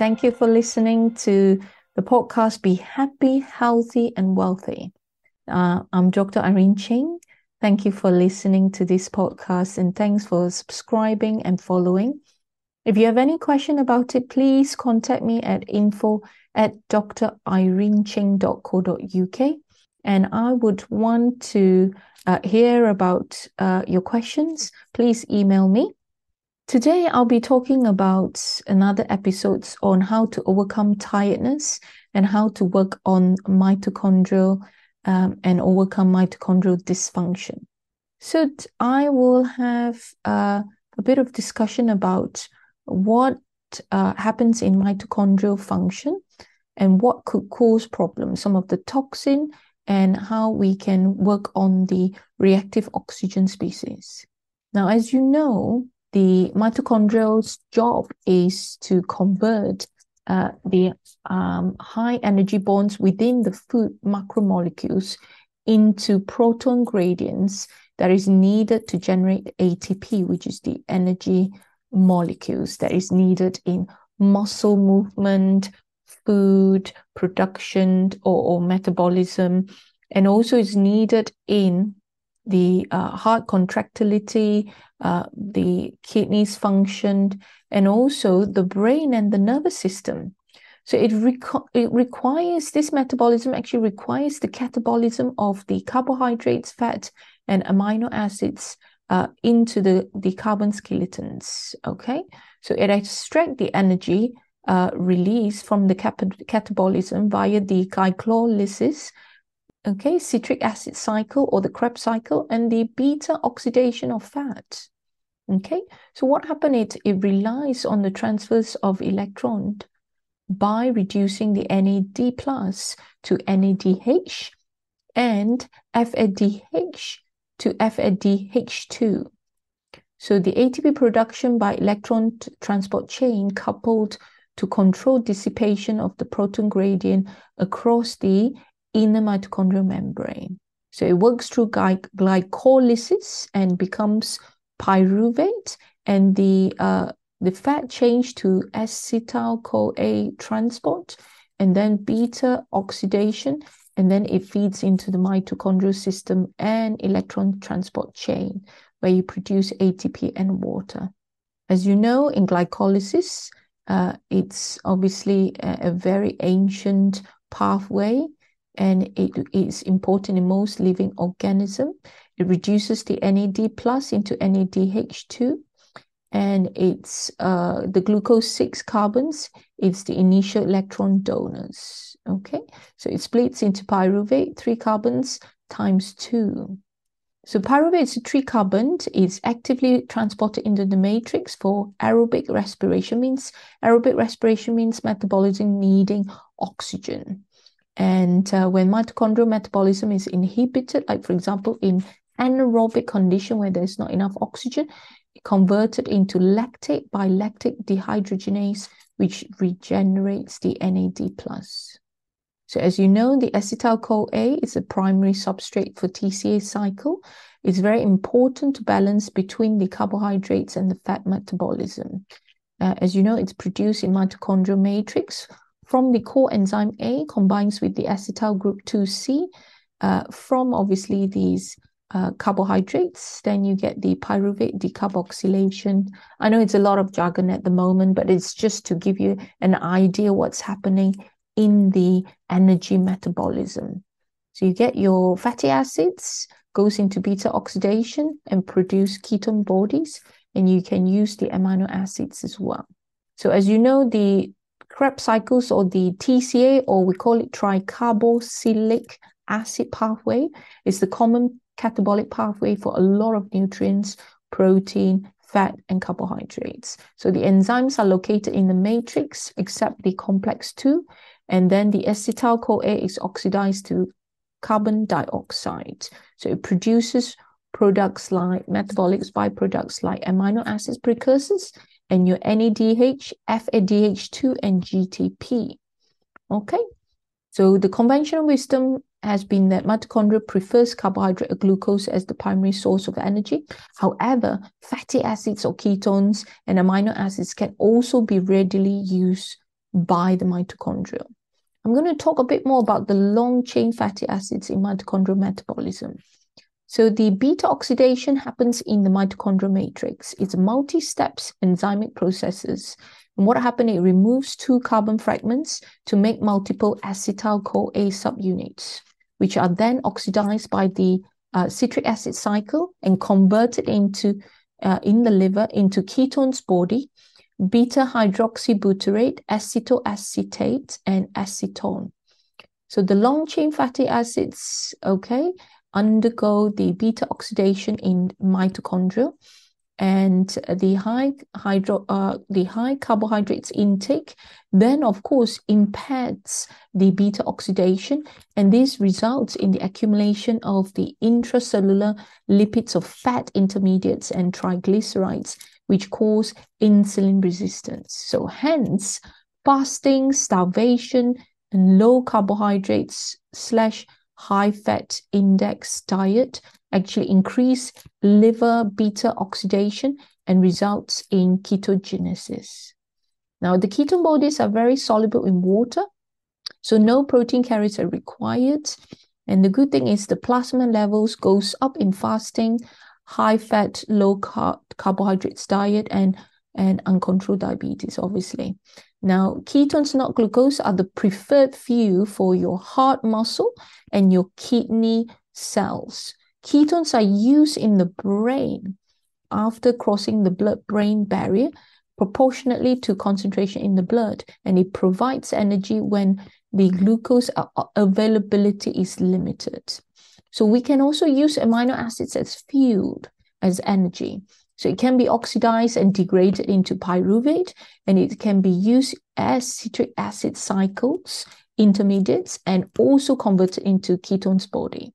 Thank you for listening to the podcast Be Happy, Healthy, and Wealthy. Uh, I'm Dr. Irene Ching. Thank you for listening to this podcast and thanks for subscribing and following. If you have any question about it, please contact me at info at drireneching.co.uk and I would want to uh, hear about uh, your questions. Please email me Today, I'll be talking about another episodes on how to overcome tiredness and how to work on mitochondrial um, and overcome mitochondrial dysfunction. So I will have uh, a bit of discussion about what uh, happens in mitochondrial function and what could cause problems, some of the toxin and how we can work on the reactive oxygen species. Now, as you know, the mitochondrial's job is to convert uh, the um, high energy bonds within the food macromolecules into proton gradients that is needed to generate ATP, which is the energy molecules that is needed in muscle movement, food production, or, or metabolism, and also is needed in the uh, heart contractility, uh, the kidneys functioned, and also the brain and the nervous system. So it, reco- it requires this metabolism actually requires the catabolism of the carbohydrates, fat, and amino acids uh, into the, the carbon skeletons. Okay, so it extracts the energy uh, released from the catabolism via the glycolysis okay, citric acid cycle or the Krebs cycle and the beta oxidation of fat. Okay, so what happened is it relies on the transfers of electron by reducing the NAD plus to NADH and FADH to FADH2. So the ATP production by electron transport chain coupled to control dissipation of the proton gradient across the in the mitochondrial membrane. So it works through gly- glycolysis and becomes pyruvate, and the uh, the fat change to acetyl CoA transport, and then beta oxidation, and then it feeds into the mitochondrial system and electron transport chain, where you produce ATP and water. As you know, in glycolysis, uh, it's obviously a, a very ancient pathway and it is important in most living organism. It reduces the NAD plus into NADH2, and it's uh, the glucose six carbons. It's the initial electron donors. Okay, so it splits into pyruvate three carbons times two. So pyruvate is a three carbon is actively transported into the matrix for aerobic respiration. Means aerobic respiration means metabolism needing oxygen. And uh, when mitochondrial metabolism is inhibited, like for example, in anaerobic condition where there's not enough oxygen, converted into lactate by lactic dehydrogenase, which regenerates the NAD+. So as you know, the acetyl-CoA is a primary substrate for TCA cycle. It's very important to balance between the carbohydrates and the fat metabolism. Uh, as you know, it's produced in mitochondrial matrix from the coenzyme A combines with the acetyl group 2C uh, from obviously these uh, carbohydrates, then you get the pyruvate decarboxylation. I know it's a lot of jargon at the moment, but it's just to give you an idea what's happening in the energy metabolism. So you get your fatty acids, goes into beta oxidation and produce ketone bodies, and you can use the amino acids as well. So as you know, the Krebs cycles or the TCA, or we call it tricarboxylic acid pathway, is the common catabolic pathway for a lot of nutrients, protein, fat, and carbohydrates. So the enzymes are located in the matrix except the complex 2, and then the acetyl CoA is oxidized to carbon dioxide. So it produces products like metabolics byproducts like amino acids precursors and your NADH, FADH2, and GTP. Okay, So the conventional wisdom has been that mitochondria prefers carbohydrate or glucose as the primary source of energy. However, fatty acids or ketones and amino acids can also be readily used by the mitochondria. I'm going to talk a bit more about the long chain fatty acids in mitochondrial metabolism. So the beta oxidation happens in the mitochondrial matrix. It's a multi-steps enzymic processes. And what happens, it removes two carbon fragments to make multiple acetyl-CoA subunits, which are then oxidized by the uh, citric acid cycle and converted into uh, in the liver into ketones body, beta hydroxybutyrate, acetoacetate, and acetone. So the long chain fatty acids, okay, undergo the beta oxidation in mitochondria and the high hydro uh, the high carbohydrates intake then of course impairs the beta oxidation and this results in the accumulation of the intracellular lipids of fat intermediates and triglycerides which cause insulin resistance. So hence fasting starvation and low carbohydrates slash high fat index diet actually increase liver beta oxidation and results in ketogenesis. Now, the ketone bodies are very soluble in water, so no protein carriers are required. And the good thing is the plasma levels goes up in fasting, high fat, low carb, carbohydrates diet, and, and uncontrolled diabetes, obviously. Now, ketones, not glucose, are the preferred fuel for your heart muscle and your kidney cells. Ketones are used in the brain after crossing the blood-brain barrier proportionately to concentration in the blood, and it provides energy when the glucose availability is limited. So we can also use amino acids as fuel, as energy. So it can be oxidized and degraded into pyruvate, and it can be used as citric acid cycles, intermediates, and also converted into ketones body.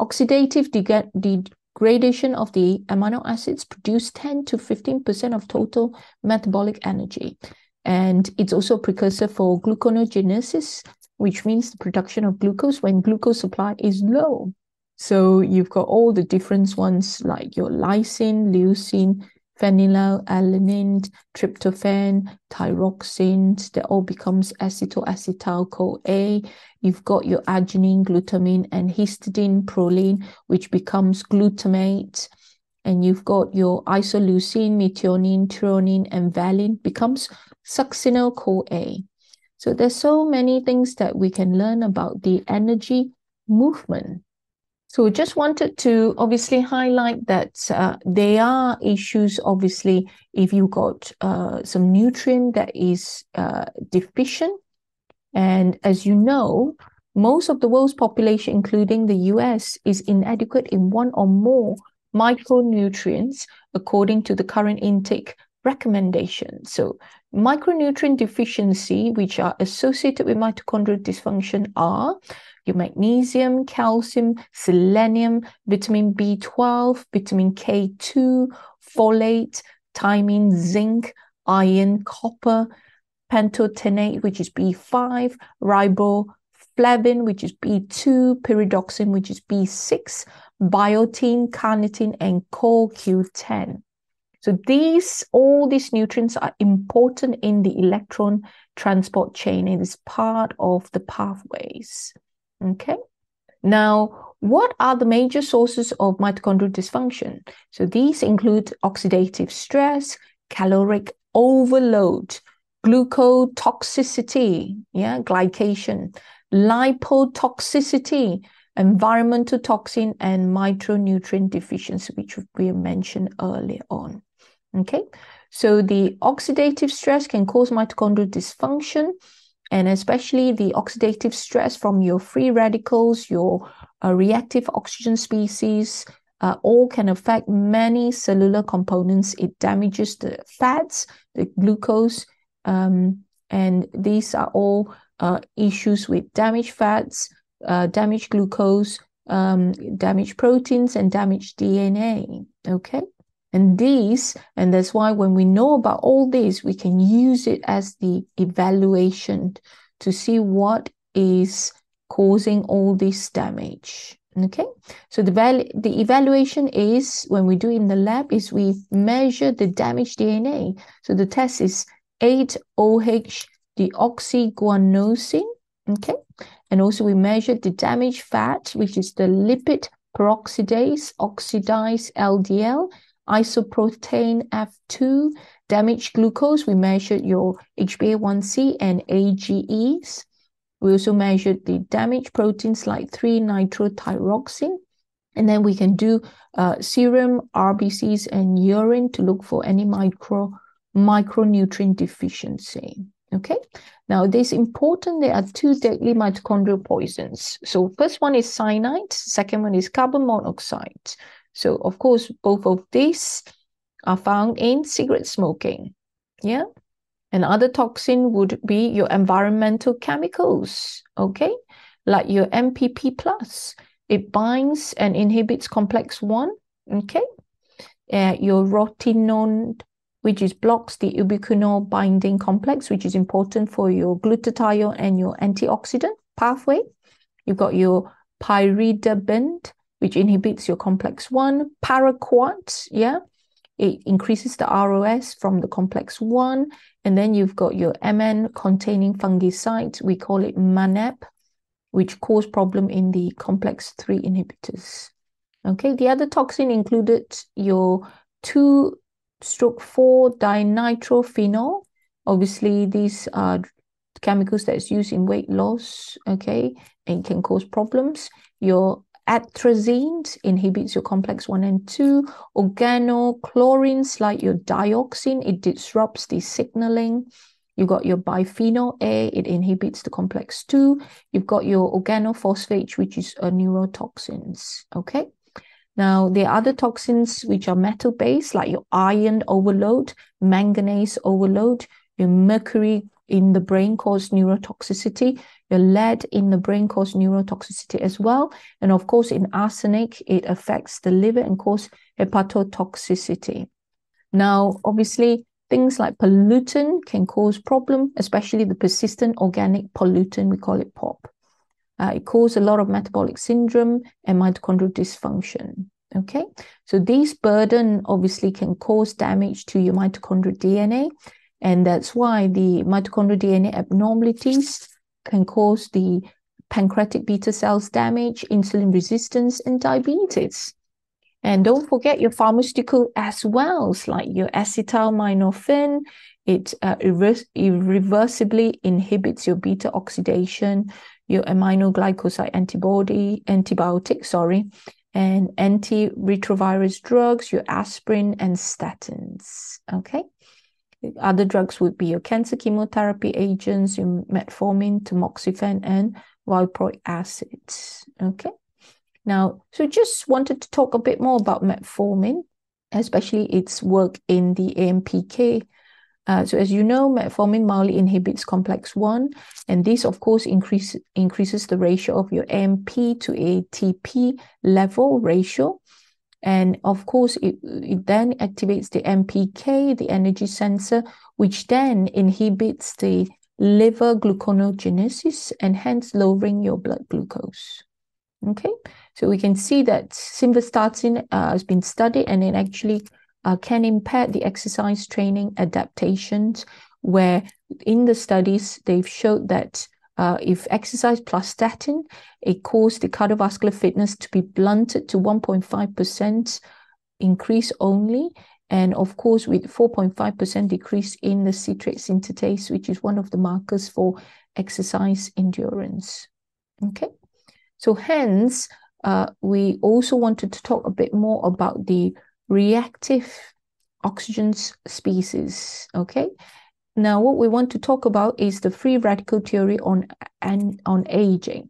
Oxidative degradation of the amino acids produce 10 to 15% of total metabolic energy. And it's also a precursor for gluconeogenesis, which means the production of glucose when glucose supply is low. So you've got all the different ones like your lysine, leucine, phenylalanine, tryptophan, thyroxine, that all becomes acetoacetyl-CoA. You've got your arginine, glutamine, and histidine, proline, which becomes glutamate. And you've got your isoleucine, methionine, threonine, and valine becomes succinyl-CoA. So there's so many things that we can learn about the energy movement so just wanted to obviously highlight that uh, there are issues, obviously, if you got uh, some nutrient that is uh, deficient. And as you know, most of the world's population, including the US, is inadequate in one or more micronutrients according to the current intake recommendation. So micronutrient deficiency, which are associated with mitochondrial dysfunction, are your magnesium, calcium, selenium, vitamin B12, vitamin K2, folate, thiamine, zinc, iron, copper, pantothenate, which is B5, riboflavin, which is B2, pyridoxine, which is B6, biotin, carnitine, and CoQ10. So these, all these nutrients are important in the electron transport chain. It is part of the pathways. Okay. Now, what are the major sources of mitochondrial dysfunction? So these include oxidative stress, caloric overload, glucotoxicity, yeah, glycation, lipotoxicity, environmental toxin, and micronutrient deficiency, which we mentioned earlier on. Okay, so the oxidative stress can cause mitochondrial dysfunction and especially the oxidative stress from your free radicals, your uh, reactive oxygen species, uh, all can affect many cellular components. It damages the fats, the glucose, um, and these are all uh, issues with damaged fats, uh, damaged glucose, um, damaged proteins, and damaged DNA. Okay. And these, and that's why when we know about all this, we can use it as the evaluation to see what is causing all this damage. Okay, so the val the evaluation is when we do in the lab is we measure the damaged DNA. So the test is 8-OH deoxyguanosine. Okay, and also we measure the damaged fat, which is the lipid peroxidase, oxidized LDL, isoprotein F2, damaged glucose. We measured your HbA1c and AGEs. We also measured the damaged proteins like 3-nitrothyroxine. And then we can do uh, serum, RBCs, and urine to look for any micro micronutrient deficiency. Okay. Now, this important. There are two deadly mitochondrial poisons. So, first one is cyanide. Second one is carbon monoxide. So, of course, both of these are found in cigarette smoking. Yeah. Another toxin would be your environmental chemicals, okay? Like your MPP plus. It binds and inhibits complex 1, okay? Uh, your rotenone, which is blocks the ubiquinol binding complex, which is important for your glutathione and your antioxidant pathway. You've got your pyridaben, which inhibits your complex 1, paraquat, yeah? It increases the ROS from the complex 1 and then you've got your MN containing fungicide. We call it MANEB, which cause problem in the complex 3 inhibitors. Okay, the other toxin included your 2 stroke 4 dinitrophenol. Obviously, these are chemicals that's used in weight loss, okay, and can cause problems. Your Atrazine inhibits your complex 1 and 2. Organochlorines, like your dioxin, it disrupts the signaling. You've got your biphenyl A, it inhibits the complex 2. You've got your organophosphate, which is a neurotoxins. Okay. Now, are other toxins which are metal based, like your iron overload, manganese overload, your mercury in the brain cause neurotoxicity. Your lead in the brain cause neurotoxicity as well. And of course, in arsenic, it affects the liver and cause hepatotoxicity. Now, obviously, things like pollutant can cause problem, especially the persistent organic pollutant, we call it POP. Uh, it causes a lot of metabolic syndrome and mitochondrial dysfunction. Okay, so these burden obviously can cause damage to your mitochondrial DNA, and that's why the mitochondrial DNA abnormalities can cause the pancreatic beta cells damage, insulin resistance, and diabetes. And don't forget your pharmaceutical as well, like your acetylminophen. It uh, irreversibly inhibits your beta oxidation, your aminoglycoside antibody, antibiotic, sorry, and antiretrovirus drugs, your aspirin and statins. Okay. Other drugs would be your cancer chemotherapy agents, your metformin, tamoxifen, and valproic acid. Okay. Now, so just wanted to talk a bit more about metformin, especially its work in the AMPK. Uh, so as you know, metformin mildly inhibits complex 1, and this, of course, increase, increases the ratio of your AMP to ATP level ratio. And of course, it, it then activates the MPK, the energy sensor, which then inhibits the liver gluconeogenesis and hence lowering your blood glucose. Okay, so we can see that simvastatin uh, has been studied and it actually uh, can impair the exercise training adaptations, where in the studies they've showed that uh, if exercise plus statin, it caused the cardiovascular fitness to be blunted to 1.5% increase only. And of course, with 4.5% decrease in the citrate synthetase, which is one of the markers for exercise endurance. Okay. So hence, uh, we also wanted to talk a bit more about the reactive oxygen species. Okay. Now, what we want to talk about is the free radical theory on, and, on aging.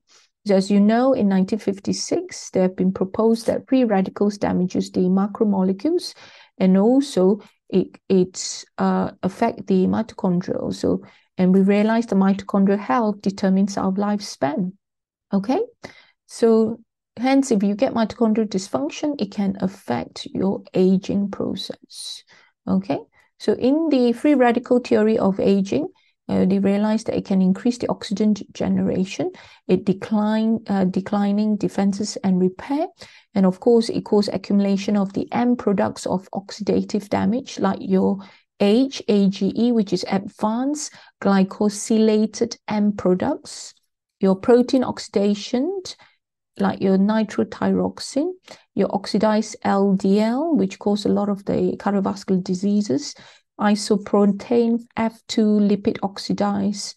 As you know, in 1956, there have been proposed that free radicals damages the macromolecules and also it, it uh, affect the mitochondria. So, and we realized the mitochondrial health determines our lifespan. Okay, so hence, if you get mitochondrial dysfunction, it can affect your aging process. Okay, so in the free radical theory of aging, uh, they realized that it can increase the oxygen generation, it decline, uh, declining defenses and repair, and of course, it causes accumulation of the end products of oxidative damage, like your H, AGE, which is advanced glycosylated end products, your protein oxidation, like your nitrothyroxine, your oxidized LDL, which cause a lot of the cardiovascular diseases, isoprotein F2 lipid oxidase,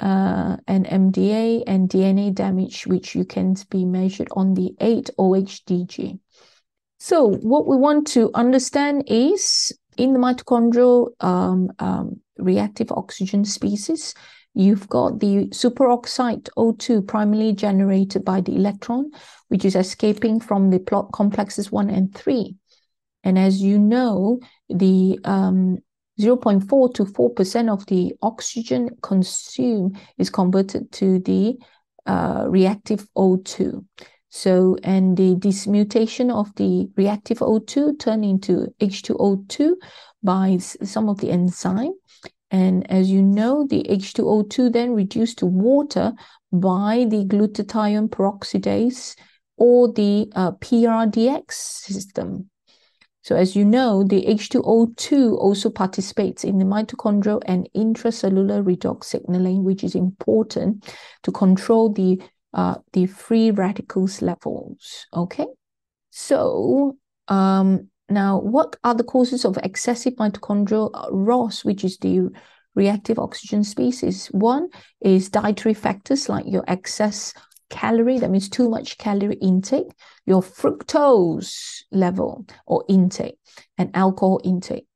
uh, and MDA and DNA damage, which you can be measured on the 8-OHDG. So what we want to understand is in the mitochondrial um, um, reactive oxygen species, you've got the superoxide O2 primarily generated by the electron, which is escaping from the plot complexes 1 and 3. And as you know, the um, 0.4 to 4% of the oxygen consumed is converted to the uh, reactive O2. So, and the dismutation of the reactive O2 turn into H2O2 by some of the enzyme. And as you know, the H2O2 then reduced to water by the glutathione peroxidase or the uh, PRDX system. So as you know, the H2O2 also participates in the mitochondrial and intracellular redox signaling, which is important to control the uh, the free radicals levels. Okay, so um, now what are the causes of excessive mitochondrial uh, ROS, which is the reactive oxygen species? One is dietary factors like your excess calorie, that means too much calorie intake, your fructose level or intake, and alcohol intake.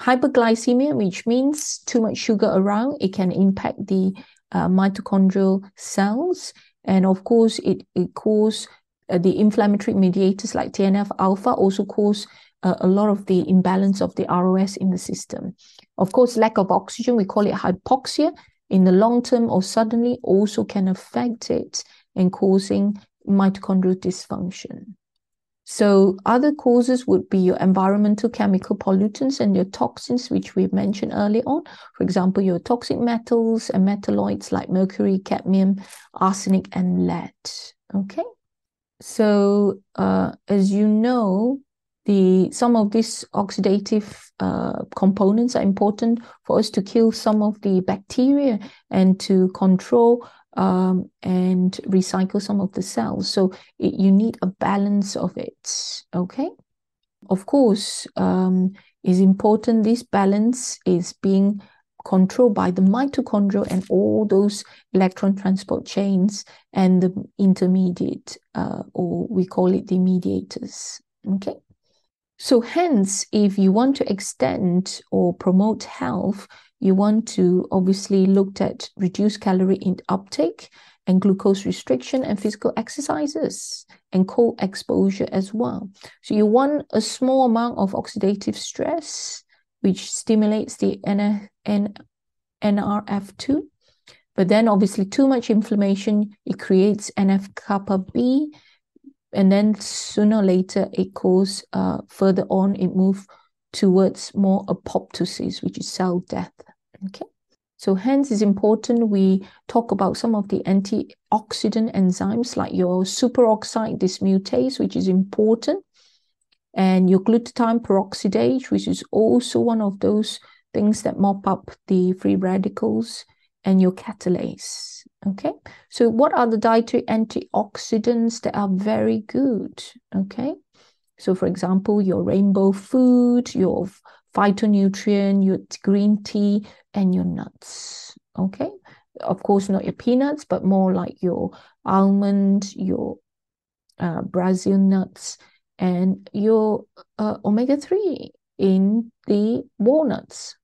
Hyperglycemia, which means too much sugar around, it can impact the uh, mitochondrial cells. And of course, it, it causes uh, the inflammatory mediators like TNF alpha also cause uh, a lot of the imbalance of the ROS in the system. Of course, lack of oxygen, we call it hypoxia, in the long term or suddenly also can affect it and causing mitochondrial dysfunction. So other causes would be your environmental chemical pollutants and your toxins, which we mentioned earlier on. For example, your toxic metals and metalloids like mercury, cadmium, arsenic, and lead. Okay. So uh, as you know, the some of these oxidative uh, components are important for us to kill some of the bacteria and to control um, and recycle some of the cells. So it, you need a balance of it. Okay. Of course, um, is important. This balance is being controlled by the mitochondria and all those electron transport chains and the intermediate, uh, or we call it the mediators. Okay. So hence, if you want to extend or promote health, you want to obviously look at reduced calorie in uptake and glucose restriction and physical exercises and cold exposure as well. So you want a small amount of oxidative stress, which stimulates the N- N- NRF2. But then obviously too much inflammation, it creates NF kappa B. And then sooner or later, it goes uh, further on, it moves towards more apoptosis, which is cell death. Okay. So hence it's important we talk about some of the antioxidant enzymes like your superoxide dismutase, which is important, and your glutathione peroxidase, which is also one of those things that mop up the free radicals, and your catalase. Okay. So what are the dietary antioxidants that are very good? Okay. So, for example, your rainbow food, your phytonutrient, your green tea, and your nuts. Okay. Of course, not your peanuts, but more like your almond, your uh, Brazil nuts, and your uh, omega 3 in the walnuts.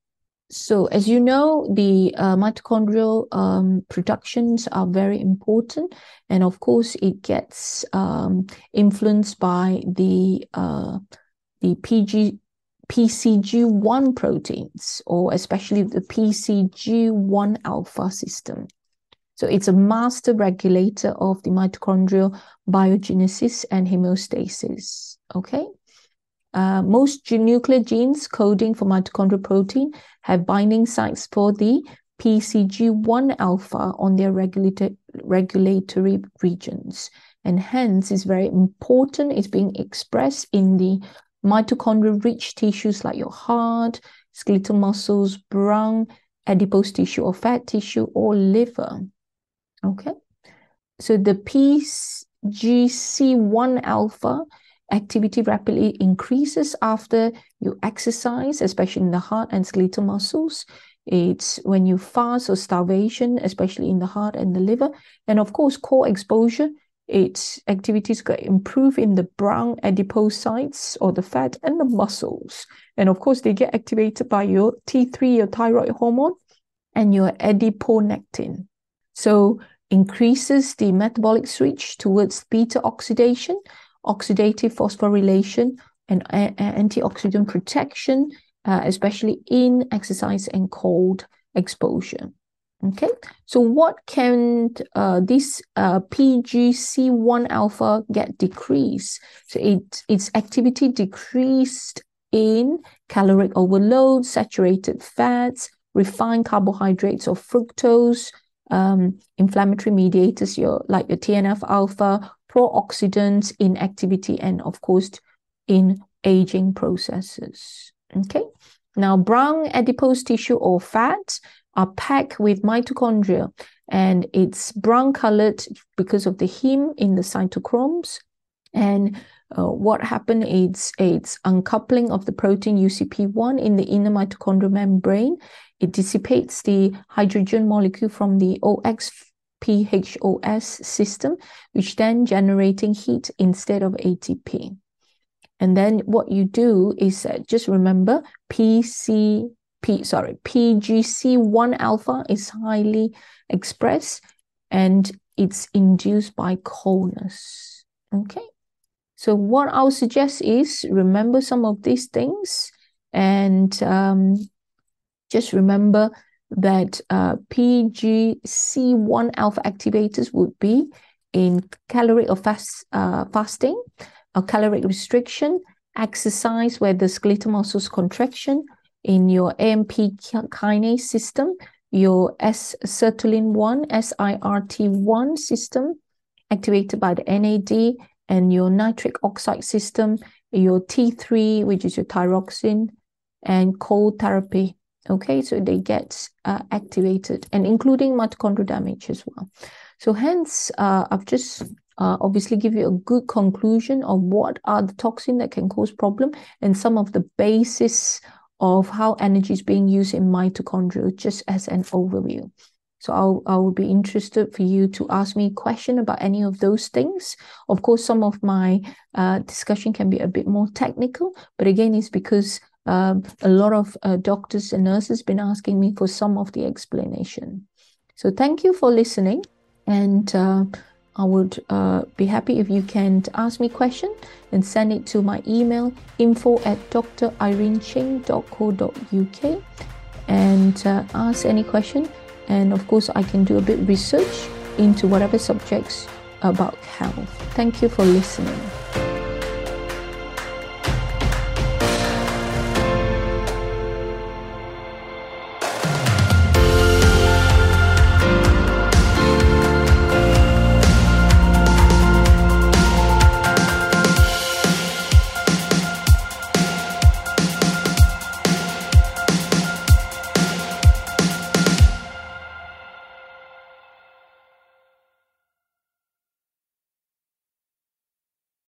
So, as you know, the uh, mitochondrial um, productions are very important, and of course, it gets um, influenced by the uh, the PG PCG1 proteins, or especially the PCG1 alpha system. So it's a master regulator of the mitochondrial biogenesis and homeostasis. Okay. Uh, most nuclear genes coding for mitochondrial protein have binding sites for the PCG1 alpha on their regulatory regions. And hence, it's very important it's being expressed in the mitochondrial rich tissues like your heart, skeletal muscles, brown adipose tissue or fat tissue or liver. Okay. So the PGC1 alpha activity rapidly increases after you exercise, especially in the heart and skeletal muscles. It's when you fast or starvation, especially in the heart and the liver. And of course, core exposure, its activities get improve in the brown adipocytes or the fat and the muscles. And of course, they get activated by your T3, your thyroid hormone, and your adiponectin. So increases the metabolic switch towards beta oxidation, oxidative phosphorylation, and antioxidant protection, uh, especially in exercise and cold exposure. Okay, so what can uh, this uh, PGC1 alpha get decreased? So it, its activity decreased in caloric overload, saturated fats, refined carbohydrates or fructose, um, inflammatory mediators, your like your TNF alpha, pro-oxidants in activity, and of course in aging processes. Okay. Now, brown adipose tissue or fat are packed with mitochondria and it's brown colored because of the heme in the cytochromes. And uh, what happened is it's uncoupling of the protein UCP1 in the inner mitochondrial membrane. It dissipates the hydrogen molecule from the OXPHOS system, which then generating heat instead of ATP. And then what you do is uh, just remember PC P sorry PGC1 alpha is highly expressed and it's induced by coldness. Okay. So what I'll suggest is remember some of these things and um, just remember that uh, PGC1 alpha activators would be in calorie or fast uh, fasting, a caloric restriction, exercise where the skeletal muscles contraction, in your AMP kinase system, your S-sirtuin-1, SIRT1 system activated by the NAD, and your nitric oxide system, your T3, which is your thyroxine, and cold therapy. Okay, so they get uh, activated, and including mitochondrial damage as well. So hence, uh, I've just uh, obviously give you a good conclusion of what are the toxins that can cause problem and some of the basis of how energy is being used in mitochondria, just as an overview. So I'll, I will be interested for you to ask me a question about any of those things. Of course, some of my uh, discussion can be a bit more technical, but again, it's because um, a lot of uh, doctors and nurses been asking me for some of the explanation. So thank you for listening and uh, I would uh, be happy if you can ask me question and send it to my email info at drireneching.co.uk and uh, ask any question. And of course, I can do a bit research into whatever subjects about health. Thank you for listening.